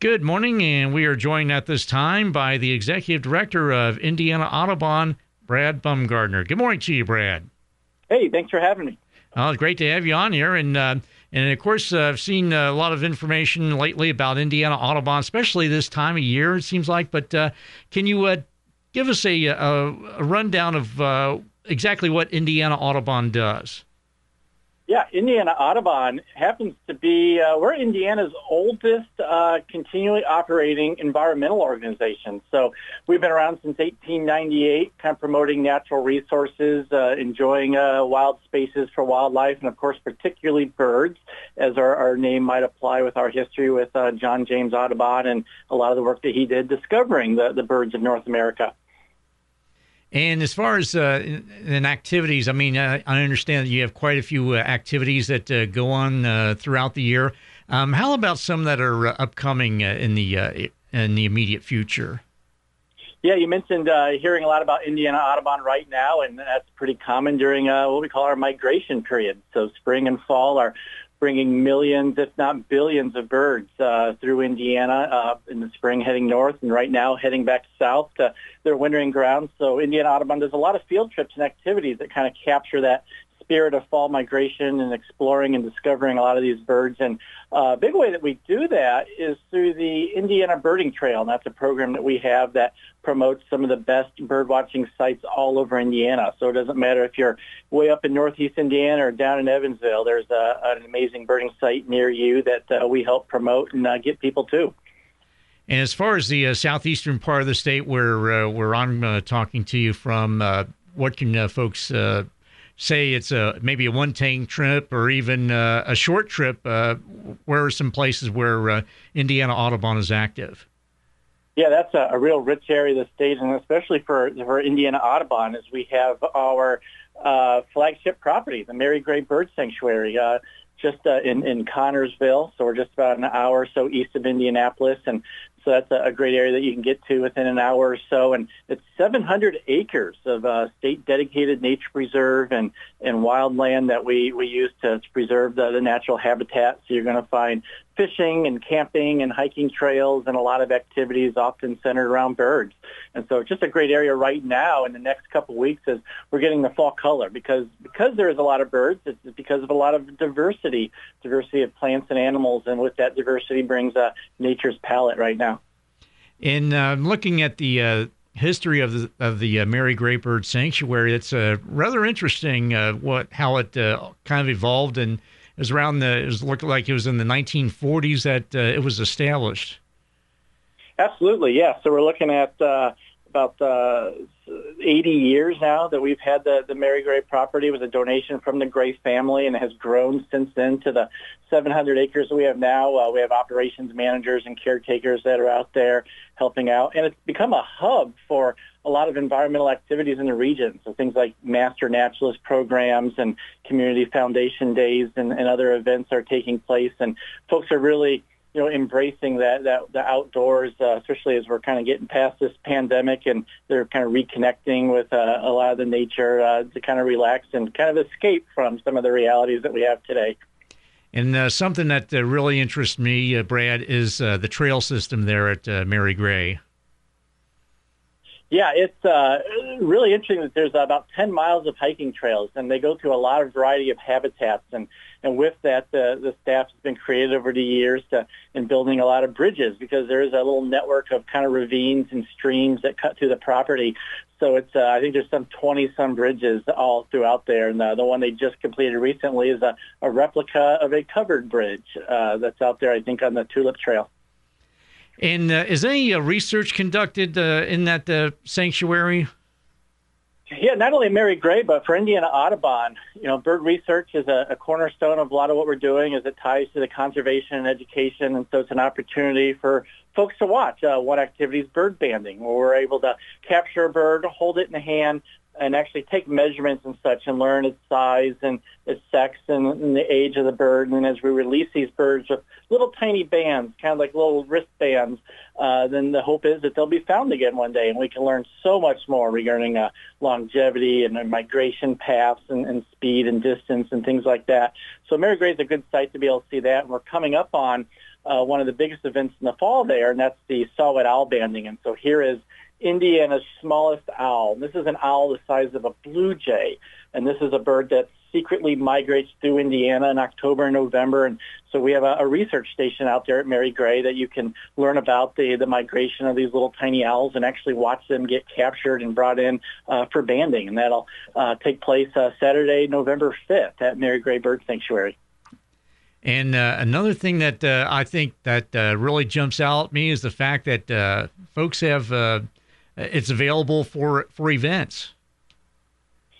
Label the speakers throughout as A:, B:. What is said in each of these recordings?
A: Good morning, and we are joined at this time by the Executive Director of Indiana Audubon, Brad Bumgardner. Good morning to you, Brad.
B: Hey, thanks for having me.
A: Uh, great to have you on here, and uh, and of course, uh, I've seen a lot of information lately about Indiana Audubon, especially this time of year. It seems like, but uh, can you uh, give us a, a, rundown of uh, exactly what Indiana Audubon does?
B: Yeah, Indiana Audubon happens to be, uh, we're Indiana's oldest uh, continually operating environmental organization. So we've been around since 1898, kind of promoting natural resources, uh, enjoying uh, wild spaces for wildlife, and of course, particularly birds, as our, our name might apply with our history with uh, John James Audubon and a lot of the work that he did discovering the, the birds of North America.
A: And as far as uh, in activities, I mean, uh, I understand that you have quite a few uh, activities that uh, go on uh, throughout the year. Um, how about some that are uh, upcoming in the in the immediate future?
B: Yeah, you mentioned hearing a lot about Indiana Audubon right now, and that's pretty common during what we call our migration period. So spring and fall are bringing millions, if not billions, of birds uh, through Indiana uh, in the spring, heading north, and right now heading back south to their wintering grounds. So Indiana Audubon does a lot of field trips and activities that kind of capture that spirit of fall migration and exploring and discovering a lot of these birds. And uh, a big way that we do that is through the Indiana Birding Trail. And that's a program that we have that promotes some of the best bird watching sites all over Indiana. So it doesn't matter if you're way up in northeast Indiana or down in Evansville, there's a, an amazing birding site near you that uh, we help promote and uh, get people to.
A: And as far as the uh, southeastern part of the state where uh, where I'm uh, talking to you from, uh, what can uh, folks uh, say it's a maybe a one tank trip or even uh, a short trip, uh, where are some places where uh, Indiana Audubon is active?
B: Yeah, that's a, a, real rich area of the state, and especially for for Indiana Audubon, is we have our uh, flagship property, the Mary Gray Bird Sanctuary, uh, just uh, in in Connersville. So we're just about an hour or so east of Indianapolis, and so that's a, great area that you can get to within an hour or so. And it's 700 acres of uh, state dedicated nature preserve and, and wildland that we, we use to, to preserve the, the natural habitat. So you're going to find fishing and camping and hiking trails and a lot of activities often centered around birds. And so it's just a great area right now in the next couple of weeks as we're getting the fall color because because there is a lot of birds, it's because of a lot of diversity, diversity of plants and animals. And with that diversity brings uh, nature's palette right now.
A: In uh, looking at the uh, history of the of the uh, Mary Gray Bird Sanctuary, it's uh, rather interesting uh, what how it uh, kind of evolved and it was around the. It was looked like it was in the 1940s that uh, it was established.
B: Absolutely, yeah. So we're looking at uh, about uh, 80 years now that we've had the, the Mary Gray property. It was a donation from the Gray family, and it has grown since then to the 700 acres that we have now. Uh, we have operations managers and caretakers that are out there helping out, and it's become a hub for a lot of environmental activities in the region. So things like master naturalist programs and community foundation days and, and other events are taking place. And folks are really, you know, embracing that, that the outdoors, uh, especially as we're kind of getting past this pandemic and they're kind of reconnecting with uh, a lot of the nature uh, to kind of relax and kind of escape from some of the realities that we have today.
A: And uh, something that uh, really interests me, uh, Brad, is the trail system there at Mary Gray.
B: Yeah, it's uh, really interesting that there's about 10 miles of hiking trails, and they go through a lot of variety of habitats. And, and with that, the, the staff has been created over the years to, in building a lot of bridges because there is a little network of kind of ravines and streams that cut through the property. So it's uh, I think there's some 20 some bridges all throughout there, and uh, the one they just completed recently is a, a replica of a covered bridge uh, that's out there. I think on the Tulip Trail.
A: And uh, is any uh, research conducted uh, in that uh, sanctuary?
B: Yeah, not only Mary Gray, but for Indiana Audubon, you know, bird research is a, a, cornerstone of a lot of what we're doing as it ties to the conservation and education. And so it's an opportunity for folks to watch. Uh, one activity is bird banding, where we're able to capture a bird, hold it in the hand, and actually take measurements and such and learn its size and its sex and, and, the age of the bird. And as we release these birds with little tiny bands, kind of like little wristbands, uh, then the hope is that they'll be found again one day and we can learn so much more regarding uh, longevity and migration paths and, and, speed and distance and things like that. So Mary Gray is a good site to be able to see that. And we're coming up on uh, one of the biggest events in the fall there, and that's the saw-whet owl banding. And so here is Indiana's smallest owl. This is an owl the size of a blue jay, and this is a bird that secretly migrates through Indiana in October and November. And so we have a, a, research station out there at Mary Gray that you can learn about the, the migration of these little tiny owls and actually watch them get captured and brought in uh, for banding. And that'll uh, take place uh, Saturday, November 5th at Mary Gray Bird Sanctuary.
A: And uh, another thing that uh, I think that uh, really jumps out at me is the fact that folks have it's available for for events.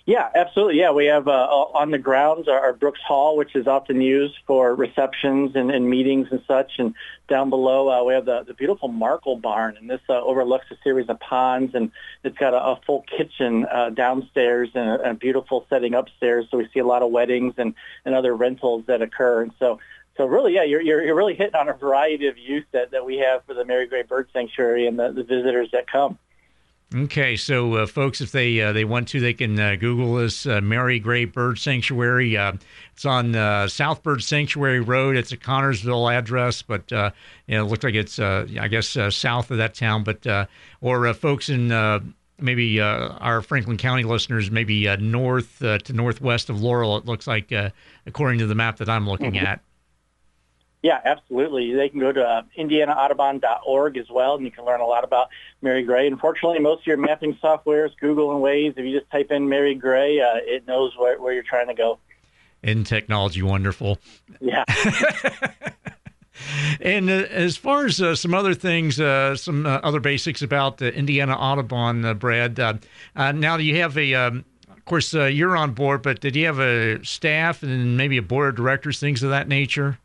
B: Yeah, absolutely. Yeah, we have uh, on the grounds our, our, Brooks Hall, which is often used for receptions and, and meetings and such. And down below, uh, we have the, the beautiful Markle Barn, and this uh, overlooks a series of ponds, and it's got a, a full kitchen uh, downstairs and a, a, beautiful setting upstairs. So we see a lot of weddings and, and other rentals that occur. And so so really, yeah, you're, you're, you're really hitting on a variety of use that, that we have for the Mary Gray Bird Sanctuary and the, the visitors that come.
A: Okay, so uh, folks, if they uh, they want to, they can uh, Google this uh, Mary Gray Bird Sanctuary. Uh, it's on uh, South Bird Sanctuary Road. It's a Connersville address, but you know, it looks like it's I guess south of that town. But or folks in maybe our Franklin County listeners, maybe north to northwest of Laurel. It looks like according to the map that I'm looking mm-hmm. at.
B: Yeah, absolutely. They can go to uh, indianaaudubon.org as well, and you can learn a lot about Mary Gray. Unfortunately, most of your mapping software is Google and Waze. If you just type in Mary Gray, uh, it knows where, where you're trying to go.
A: In technology, wonderful.
B: Yeah.
A: and uh, as far as uh, some other things, uh, some uh, other basics about Indiana Audubon, uh, Brad. Uh, now you have a, um, of course, you're on board, but did you have a staff and maybe a board of directors, things of that nature?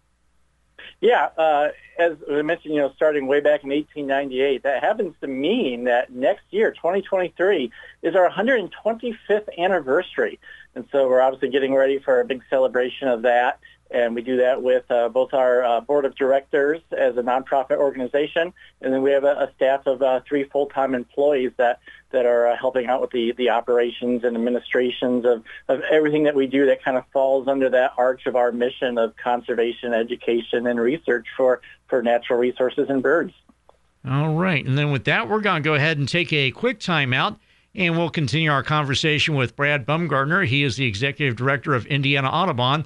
B: Yeah, uh, as I mentioned, you know, starting way back in 1898, that happens to mean that next year, 2023, is our 125th anniversary. And so we're obviously getting ready for a big celebration of that. And we do that with uh, both our uh, board of directors as a nonprofit organization, and then we have a, a staff of uh, three full-time employees that that are uh, helping out with the, the operations and administrations of, of everything that we do that kind of falls under that arch of our mission of conservation, education, and research for, for natural resources and birds.
A: All right. And then with that, we're going to go ahead and take a quick timeout. And we'll continue our conversation with Brad Bumgardner. He is the executive director of Indiana Audubon.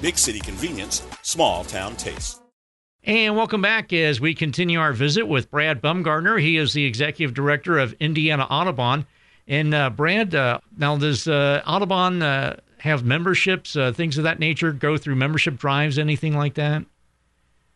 C: Big city convenience, small town taste.
A: And welcome back as we continue our visit with Brad Bumgardner. He is the executive director of Indiana Audubon. And uh, Brad, uh, now does uh, Audubon uh, have memberships, uh, things of that nature, go through membership drives, anything like that?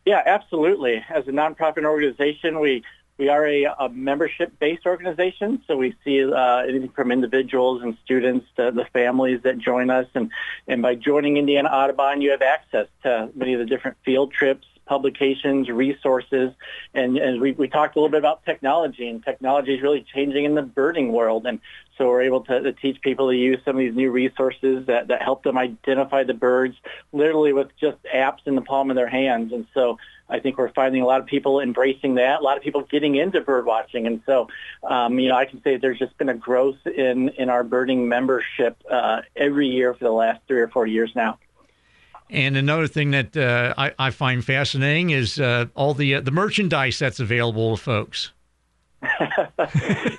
B: Yeah, absolutely. As a nonprofit organization, we we are a, a membership-based organization, so we see uh, anything from individuals and students to the families that join us. And, and by joining Indiana Audubon, you have access to many of the different field trips, publications, resources, and, and we, we talked a little bit about technology, and technology is really changing in the birding world. And so we're able to, to teach people to use some of these new resources that, that help them identify the birds literally with just apps in the palm of their hands. And so I think we're finding a lot of people embracing that, a lot of people getting into bird watching. And so, um, you know, I can say there's just been a growth in, in our birding membership uh, every year for the last three or four years now.
A: And another thing that uh, I, I, find fascinating is uh, all the uh, the merchandise that's available to folks.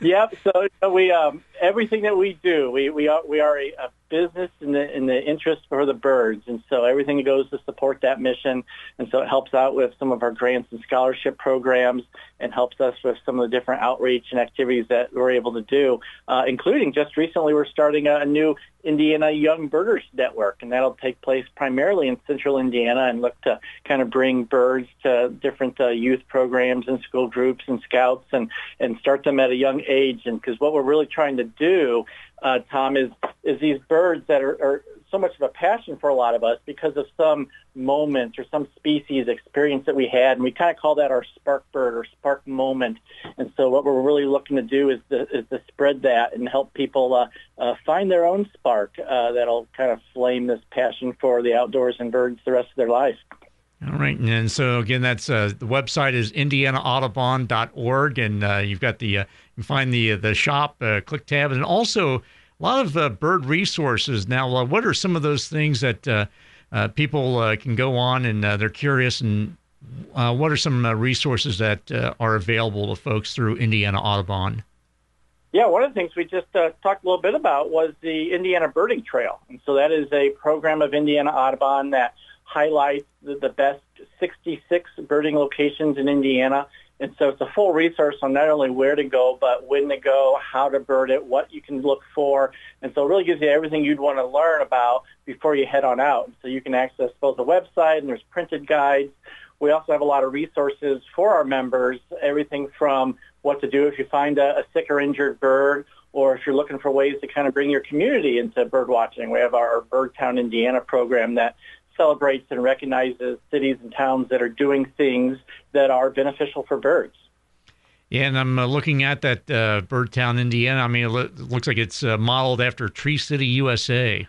B: yep. So we um, everything that we do, we we are we are a, a business in the in the interest for the birds, and so everything goes to support that mission. And so it helps out with some of our grants and scholarship programs, and helps us with some of the different outreach and activities that we're able to do, uh, including just recently we're starting a, a new Indiana Young Birders Network, and that'll take place primarily in central Indiana and look to kind of bring birds to different uh, youth programs and school groups and scouts and, and start them at a young age. And because what we're really trying to do, uh, Tom, is, is these birds that are, are so much of a passion for a lot of us because of some moment or some species experience that we had, and we kind of call that our spark bird or spark moment. And so, what we're really looking to do is to, is to spread that and help people uh, uh, find their own spark uh, that'll kind of flame this passion for the outdoors and birds the rest of their life.
A: All right, and so again, that's uh, the website is indianaaudubon.org, and uh, you've got the uh, you can find the the shop click tab, and also a lot of uh, bird resources now. Uh, what are some of those things that uh, uh people uh, can go on and uh, they're curious? And what are some resources that are available to folks through Indiana Audubon?
B: Yeah, one of the things we just talked a little bit about was the Indiana Birding Trail. And so that is a program of Indiana Audubon that highlights the, the best 66 birding locations in Indiana and so it's a full resource on not only where to go, but when to go, how to bird it, what you can look for. And so it really gives you everything you'd want to learn about before you head on out. So you can access both the website and there's printed guides. We also have a lot of resources for our members, everything from what to do if you find a, a sick or injured bird or if you're looking for ways to kind of bring your community into bird watching. We have our Birdtown Indiana program that celebrates and recognizes cities and towns that are doing things that are beneficial for birds.
A: Yeah, and I'm uh, looking at that uh, Birdtown, Indiana. I mean, it looks like it's uh, modeled after Tree City, USA.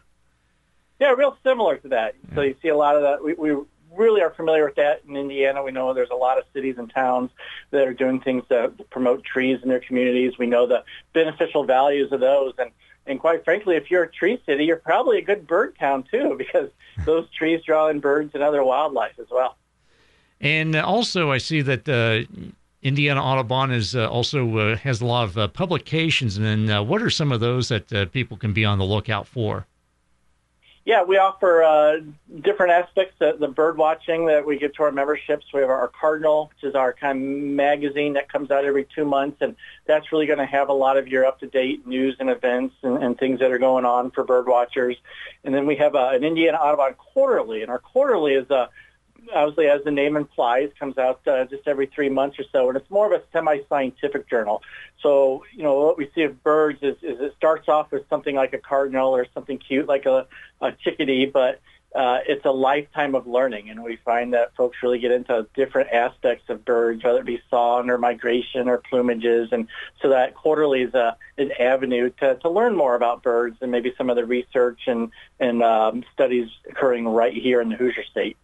B: Yeah, real similar to that. Yeah. So you see a lot of that. We, we really are familiar with that in Indiana. We know there's a lot of cities and towns that are doing things to promote trees in their communities. We know the beneficial values of those. And and quite frankly, if you're a tree city, you're probably a good bird town too, because those trees draw in birds and other wildlife as well.
A: And also, I see that uh, Indiana Audubon is uh, also uh, has a lot of uh, publications. And uh, what are some of those that uh, people can be on the lookout for?
B: Yeah, we offer uh, different aspects of the bird watching that we give to our memberships. We have our Cardinal, which is our kind of magazine that comes out every two months, and that's really going to have a lot of your up-to-date news and events and, and things that are going on for bird watchers. And then we have uh, an Indiana Audubon Quarterly, and our Quarterly is a obviously, as the name implies, comes out uh, just every three months or so, and it's more of a semi-scientific journal. So, you know, what we see of birds is, is it starts off with something like a cardinal or something cute like a, a chickadee, but uh, it's a lifetime of learning, and we find that folks really get into different aspects of birds, whether it be song or migration or plumages, and so that quarterly is a an avenue to, to learn more about birds and maybe some of the research and and um, studies occurring right here in the Hoosier State.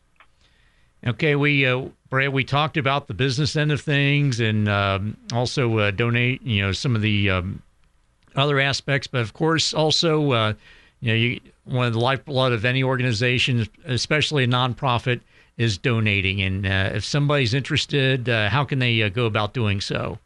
A: Okay, we uh, Brad, we talked about the business end of things and um, also uh, donate, you know, some of the um, other aspects, but of course also, uh, you know, you, one of the lifeblood of any organization, especially a nonprofit, is donating. And uh, if somebody's interested, uh, how can they uh, go about doing so?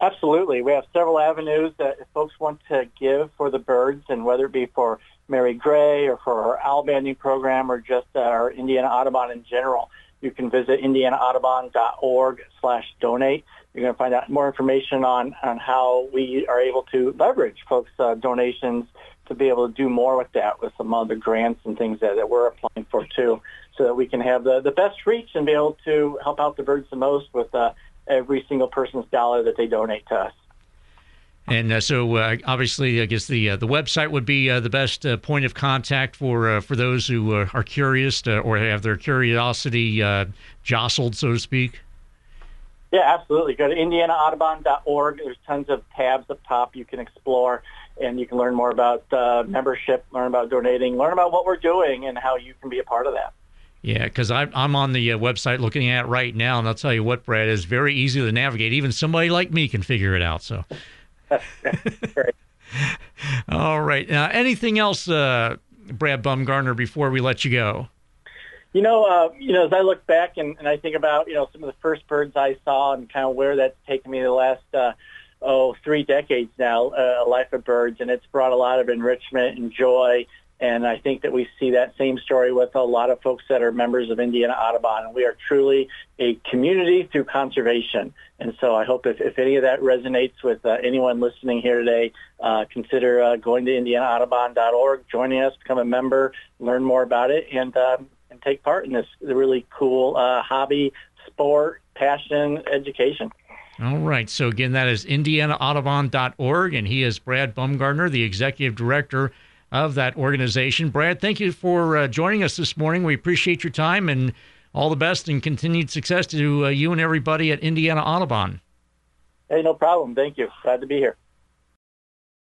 B: Absolutely, we have several avenues that if folks want to give for the birds, and whether it be for Mary Gray or for our owl banding program or just our Indiana Audubon in general, you can visit indianaaudubon.org slash donate. You're going to find out more information on, on how we are able to leverage folks' uh, donations to be able to do more with that with some other grants and things that, that we're applying for too so that we can have the, the best reach and be able to help out the birds the most with uh, every single person's dollar that they donate to us.
A: And uh, so, uh, obviously, I guess the uh, the website would be uh, the best uh, point of contact for uh, for those who are curious to, or have their curiosity jostled, so to speak.
B: Yeah, absolutely. Go to indianaaudubon.org. There's tons of tabs up top you can explore, and you can learn more about membership, learn about donating, learn about what we're doing, and how you can be a part of that.
A: Yeah, because I'm on the website looking at it right now, and I'll tell you what, Brad, is very easy to navigate. Even somebody like me can figure it out. So. All right. Uh, anything else, uh, Brad Bumgardner, before we let you go?
B: You know, uh, you know, as I look back and, and I think about, you know, some of the first birds I saw and kind of where that's taken me the last, uh, oh, three decades now, uh, a life of birds, and it's brought a lot of enrichment and joy and I think that we see that same story with a lot of folks that are members of Indiana Audubon. And we are truly a community through conservation. And so I hope if, if any of that resonates with uh, anyone listening here today, uh, consider uh, going to indianaaudubon.org, joining us, become a member, learn more about it, and, uh, and take part in this really cool uh, hobby, sport, passion, education.
A: All right. So again, that is indianaaudubon.org, and he is Brad Bumgardner, the executive director of that organization. Brad, thank you for uh, joining us this morning. We appreciate your time and all the best and continued success to uh, you and everybody at Indiana Audubon.
B: Hey, no problem. Thank you. Glad to be here.